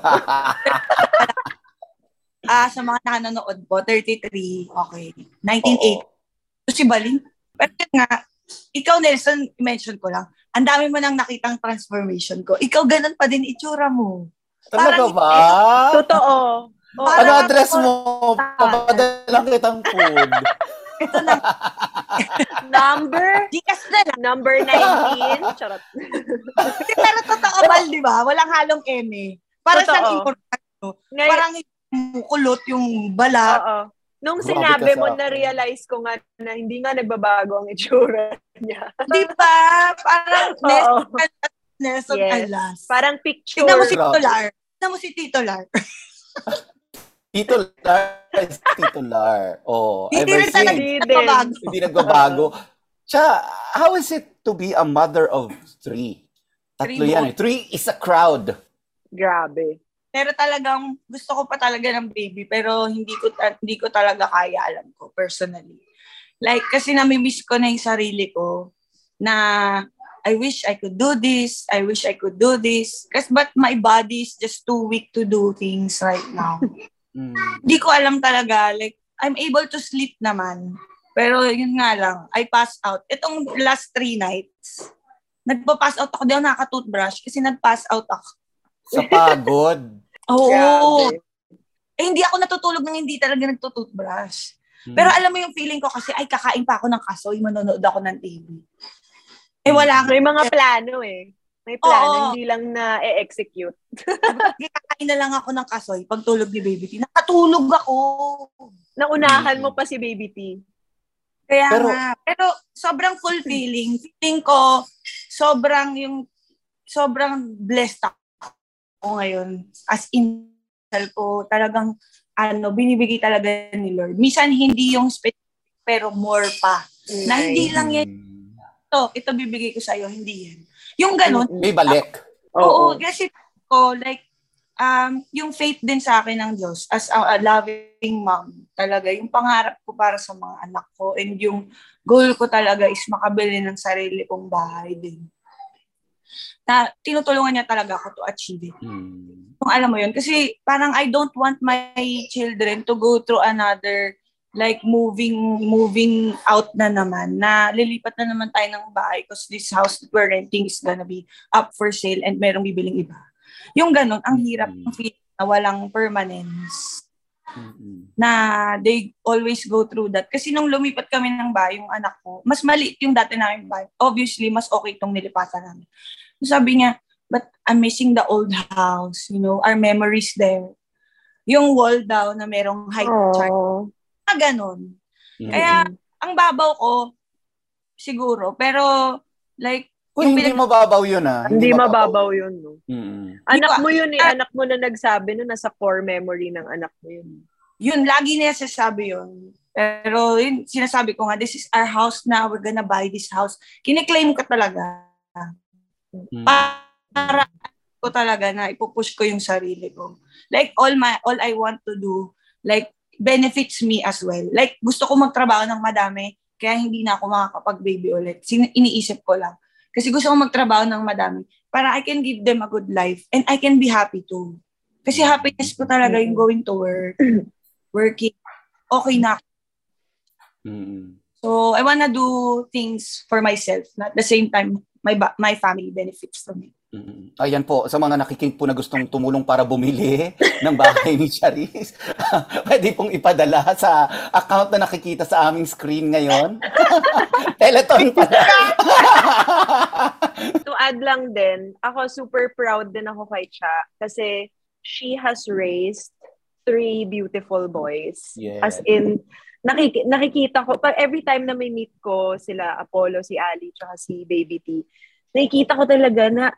Ah, sa mga nanonood po, 33. Okay. 1980. Oo. So, si Balin. Pero yun nga, ikaw Nelson, mention ko lang, ang dami mo nang nakitang transformation ko. Ikaw ganun pa din itsura mo. Talaga Parang- ba? Totoo. Oo. Ano address mo? Papadalang kitang food. Ito na, Number? Gcash na lang. Number 19. Charot. Pero totoo, Bal, di ba? Walang halong eme. Para Totoo. sa importante. Parang yung kulot, yung balat. oo. Nung Grabe sinabi mo, na-realize ko nga na hindi nga nagbabago ang itsura niya. Di ba? Parang. Nelson, Nelson Yes. Alas. Parang picture. Tignan mo si. Tito Lar. Tignan mo si Tito Lar. Tito Lar is Tito Lar. Oh, Hindi ever since. Hindi nagbabago. Hindi nagbabago. Tsaka, how is it to be a mother of three? Tatlo Three yan eh. Three is a crowd. Grabe. Pero talagang gusto ko pa talaga ng baby pero hindi ko ta- hindi ko talaga kaya alam ko personally. Like kasi nami-miss ko na yung sarili ko na I wish I could do this, I wish I could do this. Kasi but my body is just too weak to do things right now. Mm. Hindi ko alam talaga like I'm able to sleep naman. Pero yun nga lang, I pass out. Itong last three nights, nagpa-pass out ako, di ako nakaka-toothbrush kasi nag-pass out ako. Sa pagod. Oo. Grabe. Eh, hindi ako natutulog nang hindi talaga nagtutoothbrush. Mm. Pero alam mo yung feeling ko kasi, ay, kakain pa ako ng kasoy, manonood ako ng TV. Eh, wala May nga. mga plano eh. May plano, Oo. hindi lang na-execute. Kakain na lang ako ng kasoy pag tulog ni Baby T. Nakatulog ako. Naunahan Mm. mo pa si Baby T. Kaya Pero- nga. Pero sobrang fulfilling. Feeling ko, sobrang yung, sobrang blessed ako ngayon. As in, ko talagang, ano, binibigay talaga ni Lord. Minsan hindi yung specific, pero more pa. Na hindi lang yan, Mm. ito, ito bibigay ko sa'yo, hindi yan. Yung ganun, May balik. Oo, kasi ko, like, um, yung faith din sa akin ng Diyos as a, a loving mom, talaga, yung pangarap ko para sa mga anak ko and yung goal ko talaga is makabili ng sarili kong bahay din. Na tinutulungan niya talaga ako to achieve it. Mm. Kung alam mo yun, kasi parang I don't want my children to go through another like moving moving out na naman na lilipat na naman tayo ng bahay because this house that we're renting is gonna be up for sale and merong bibiling iba. Yung ganun, ang hirap Mm. ng feeling na walang permanence Mm-mm. na they always go through that. Kasi nung lumipat kami ng bahay, yung anak ko, mas maliit yung dati namin bahay. Obviously, mas okay itong nilipatan namin. So sabi niya, but I'm missing the old house, you know, our memories there. Yung wall daw na merong height chart. Na ganun. Mm. Kaya, ang babaw ko, siguro. Pero, like, Uy, hindi pinag- mababaw yun ah. Hindi mababaw yun, no? Mm-mm. Anak mo yun eh. Anak mo na nagsabi no, nasa core memory ng anak mo yun. yun, lagi niya sasabi yun. Pero yun, sinasabi ko nga, this is our house na, we're gonna buy this house. Kiniklaim ko talaga. Mm. Para ko talaga na ipupush ko yung sarili ko. Like, all my, all I want to do, like, benefits me as well. Like, gusto ko magtrabaho ng madami, kaya hindi na ako makakapag-baby ulit. Sin- iniisip ko lang, Kasi gusto ko magtrabaho ng madami para I can give them a good life and I can be happy too. Kasi happiness ko talaga yung going to work, working. Okay na. ako. Mm. So, I wanna do things for myself. na At the same time, my ba- my family benefits from it. Ayan po, sa mga nakikinig po na gustong tumulong para bumili ng bahay ni Charis, pwede pong ipadala sa account na nakikita sa aming screen ngayon. Teleton pala. to add lang din, ako super proud din ako kay Cha kasi she has raised three beautiful boys. Yes. As in, nakik- nakikita ko, pag every time na may meet ko sila, Apollo, si Ali, tsaka si Baby T, nakikita ko talaga na,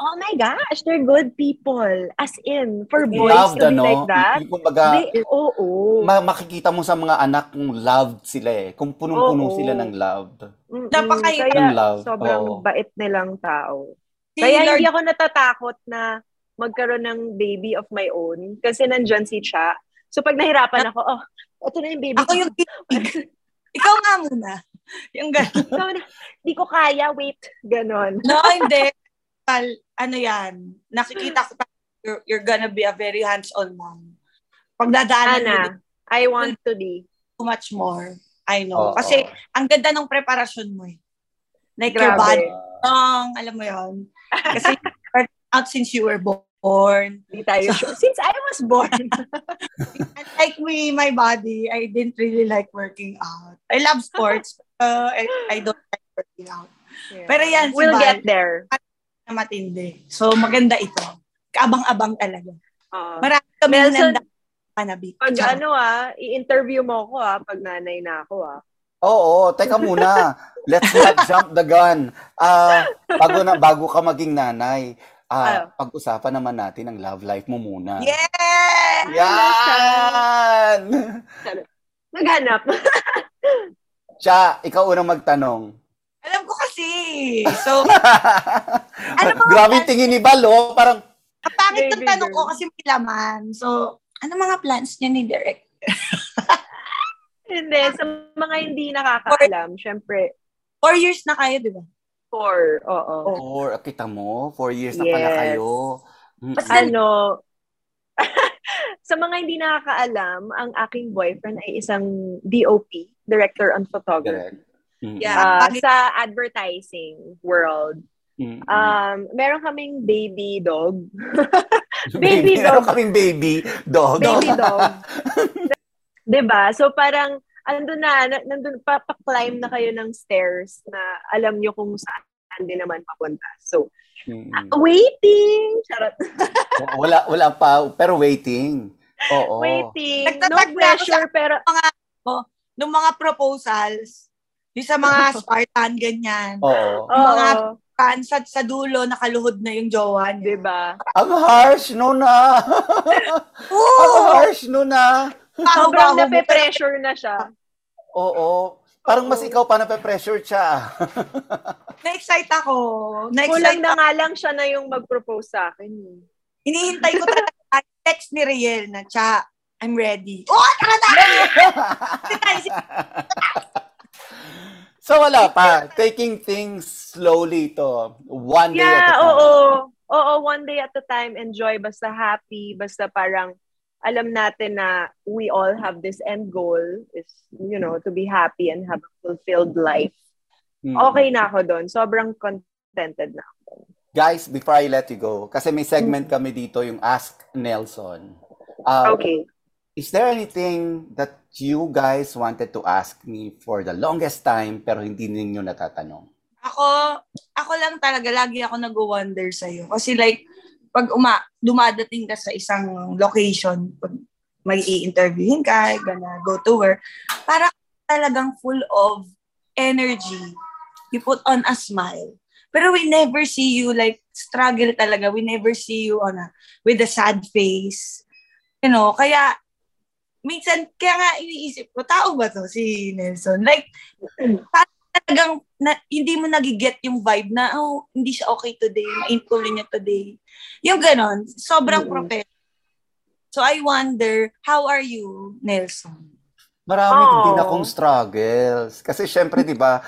oh my gosh, they're good people. As in, for boys Loved, to be ano? like that, Yung Kumbaga, they, oo. ma- makikita mo sa mga anak kung loved sila eh. Kung punong-puno Oo. sila ng love. Mm-mm. Napakahirap. Kaya love, sobrang oo. bait nilang tao. Si Kaya Lord, hindi ako natatakot na magkaroon ng baby of my own kasi nandyan si Cha. So pag nahirapan ako, oh, ito na yung baby ako ko. yung ikaw nga muna. Yung gano'n. Ikaw na, Di ko kaya, wait. Ganon. No, hindi. Tal- ano yan, nakikita ko you're, you're gonna be a very hands-on mom. Pagdadaanan mo Ana, I want to be. too much more. I know. Oo. Kasi, ang ganda ng preparasyon mo eh. Like your body Grabe. strong, alam mo yon Kasi, out since you were born. Di tayo sure. Since I was born. Unlike me, my body, I didn't really like working out. I love sports, but I, I don't like working out. Pero yan, si We'll Val. get there. Na matindi. So, maganda ito. Kaabang-abang talaga. Oo. Marami kami Nelson, nanda panabik. pag Charot. ano ah, i-interview mo ako ah, pag nanay na ako ah. Oo, teka muna. Let's not jump the gun. Ah, bago na bago ka maging nanay, ah, pag-usapan naman natin ang love life mo muna. Yeah! Yan! Naghanap. Cha, ikaw unang magtanong. Alam ko kasi. So, Ano mga Grabe plans? tingin ni Bal, oh. Parang, ang pangit ng tanong ko kasi may laman. So, ano mga plans niya ni Derek? Hindi, sa mga hindi nakakaalam, syempre, Four years na kayo, di ba? four, oo. four, kita mo, four years na pala Yes. kayo. Basta- Ano, sa mga hindi nakakaalam, ang aking boyfriend ay isang DOP, Director on Photography, Correct. Mm-mm. Yeah. ah, Pag- sa advertising world. Mm-mm. Um, meron kaming baby dog. baby Meron dog. kaming baby dog. baby dog. 'Di ba? So parang andun na, na- nandun pa, pa-climb na kayo ng stairs na alam nyo kung saan din naman papunta. So, Mm-mm. waiting! Charot. wala, wala pa, pero waiting. Oo. Waiting. No Nagtatag na ako pressure, pero Nung mga proposals, yung sa mga Spartan, ganyan. Oo. oo, mga- Kan, sa, sa dulo, nakaluhod na yung jowa niya. 'di ba? Ang harsh no na. Ang harsh no na. Sobrang nape-pressure na siya. Oo. Parang mas ikaw pa nape-pressure siya. Na-excite ako. Kulang Na-excite na ako. nga lang siya na yung mag-propose sa akin. eh. Hinihintay ko talaga. Text ni Riel na, Cha, I'm ready. Oh, tara na! So wala pa. Taking things slowly to. One day at a Yeah, time. oo. Oo, one day at a time. Enjoy. Basta happy. Basta parang alam natin na we all have this end goal is, you know, to be happy and have a fulfilled life. Mm. Okay na ako doon. Sobrang contented na ako. Guys, before I let you go, kasi may segment kami dito yung Ask Nelson. Uh, Okay. Is there anything that you guys wanted to ask me for the longest time pero hindi ninyo natatanong? Ako, ako lang talaga, lagi ako nag-wonder sa'yo. Kasi like, pag uma, dumadating ka sa isang location, pag may i-interviewin ka, gonna go to work, para talagang full of energy. You put on a smile. Pero we never see you like struggle talaga. We never see you on a, with a sad face. You know, kaya minsan, kaya nga iniisip ko, tao ba to si Nelson? Like, parang talagang na, hindi mo nagiget yung vibe na, oh, hindi siya okay today, ma-influence niya today. Yung ganon, sobrang Mm-mm. professional. So I wonder, how are you, Nelson? Marami Oh. din akong struggles. Kasi syempre, di ba,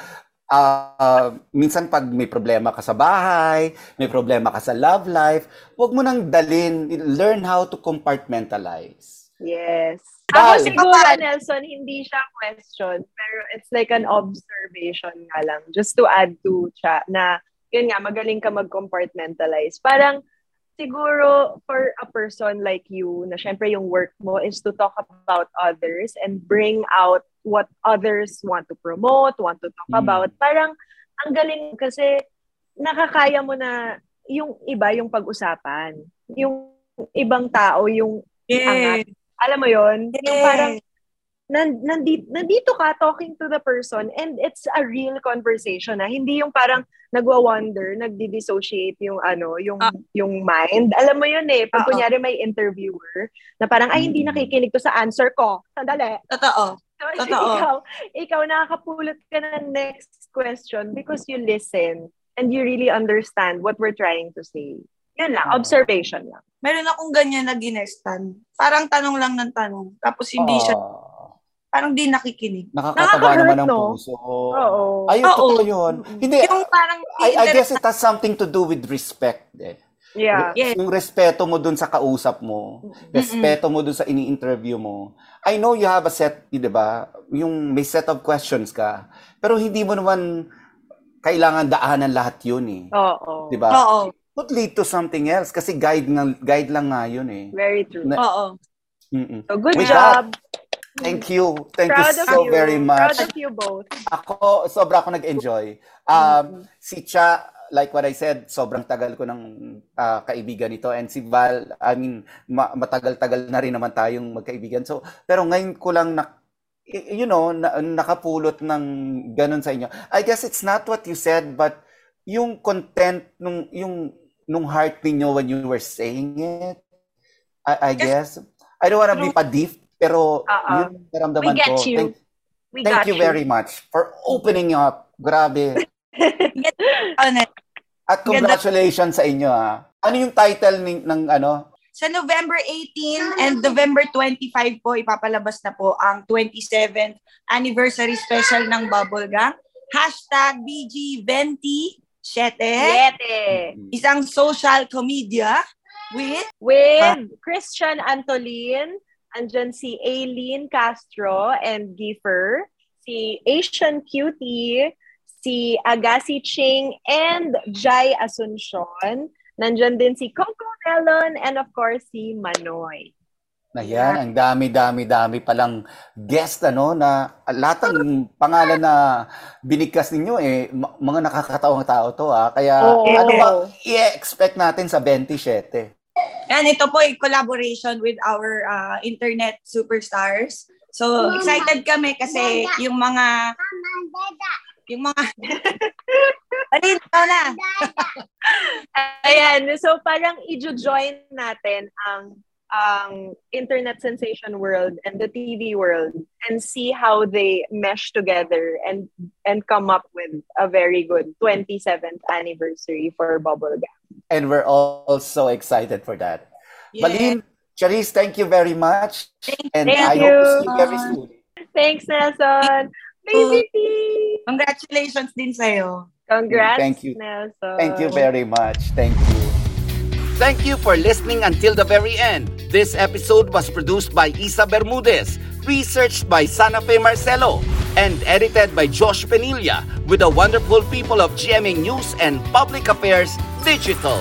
Ah, minsan pag may problema ka sa bahay, may problema ka sa love life, huwag mo nang dalin. Learn how to compartmentalize. Yes. Ako siguro, Nelson, hindi siya question, pero it's like an observation nga lang. Just to add to cha, na yun nga, magaling ka mag-compartmentalize. Parang, siguro, for a person like you, na syempre yung work mo is to talk about others and bring out what others want to promote, want to talk Mm. about. Parang, ang galing kasi, nakakaya mo na yung iba yung pag-usapan. Yung ibang tao, yung Yeah. Alam mo yon yung Yeah. parang nan, nandito, nandito ka talking to the person and it's a real conversation na hindi yung parang nagwa-wonder, nagdi-dissociate yung ano, yung Ah. yung mind. Alam mo yun eh, pag Oo. kunyari may interviewer na parang ay hindi Mm. nakikinig to sa answer ko. Sandali. Totoo. So, Totoo. ikaw, ikaw nakakapulot ka ng next question because you listen and you really understand what we're trying to say. Yun lang, observation lang. Meron akong ganyan na ginestan. Parang tanong lang ng tanong. Tapos hindi siya, Ah, parang di nakikinig. nakakataba naman ng no? puso. Oo. Ay, Oo. totoo yun. Hindi, Yung parang, I, I guess it has something to do with respect eh. Yeah. Yeah. Yung respeto mo dun sa kausap mo, respeto mo dun sa ini-interview mo. I know you have a set, di ba? Yung may set of questions ka. Pero hindi mo naman kailangan daanan lahat yun eh. Oo. Di ba? Oo. Could lead to something else kasi guide nga, guide lang nga yun eh. Very true. Na- Oo. Mm-mm. So, good With job. Thank you. Thank Proud you so you. very much. Proud of you both. Ako, sobra ako nag-enjoy. Um, Si Cha, like what I said, sobrang tagal ko ng ah, kaibigan nito. And si Val, I mean, ma- matagal-tagal na rin naman tayong magkaibigan. So, pero ngayon ko lang na, you know, na, nakapulot ng ganun sa inyo. I guess it's not what you said, but yung content nung yung nung heart ninyo when you were saying it, I, I guess. I don't wanna be pa-deep, pero Oo. yun naramdaman We get ko. you. Thank, We Thank got you very much for opening up. Grabe. At congratulations sa inyo ah. Ano yung title ng, ng ano? Sa November 18 and November 25 po, ipapalabas na po ang 27th anniversary special ng Bubblegum. Hashtag BG27. Yete. Isang social comedia with With Christian Antolin, andyan si Aileen Castro and Giefer, si Asian Cutie, si Agassi Ching, and Jai Asuncion. Nandyan din si Coco Melon, and of course, si Manoy. Na yan, ang dami-dami-dami palang guest ano na lahat ng pangalan na binigkas ninyo eh mga nakakatawang tao to ah. Kaya Oo. ano ba i-expect natin sa 27? Yan, ito po ay collaboration with our uh, internet superstars. So, excited kami kasi yung mga yung mga Balito na. Ayan, so parang i-join natin ang ang internet sensation world and the TV world and see how they mesh together and and come up with a very good 27th anniversary for Bubblegum. And we're all so excited for that. Yeah. Balin, Charisse, thank you very much. And Thank I hope to see you you. very soon. Thanks, Nelson! Baby T! Congratulations din sa'yo. Congrats, Thank you. Nelson! Thank you very much. Thank you. Thank you for listening until the very end. This episode was produced by Isa Bermudez, researched by Sana Fe Marcelo, and edited by Josh Penilla with the wonderful people of GMA News and Public Affairs Digital.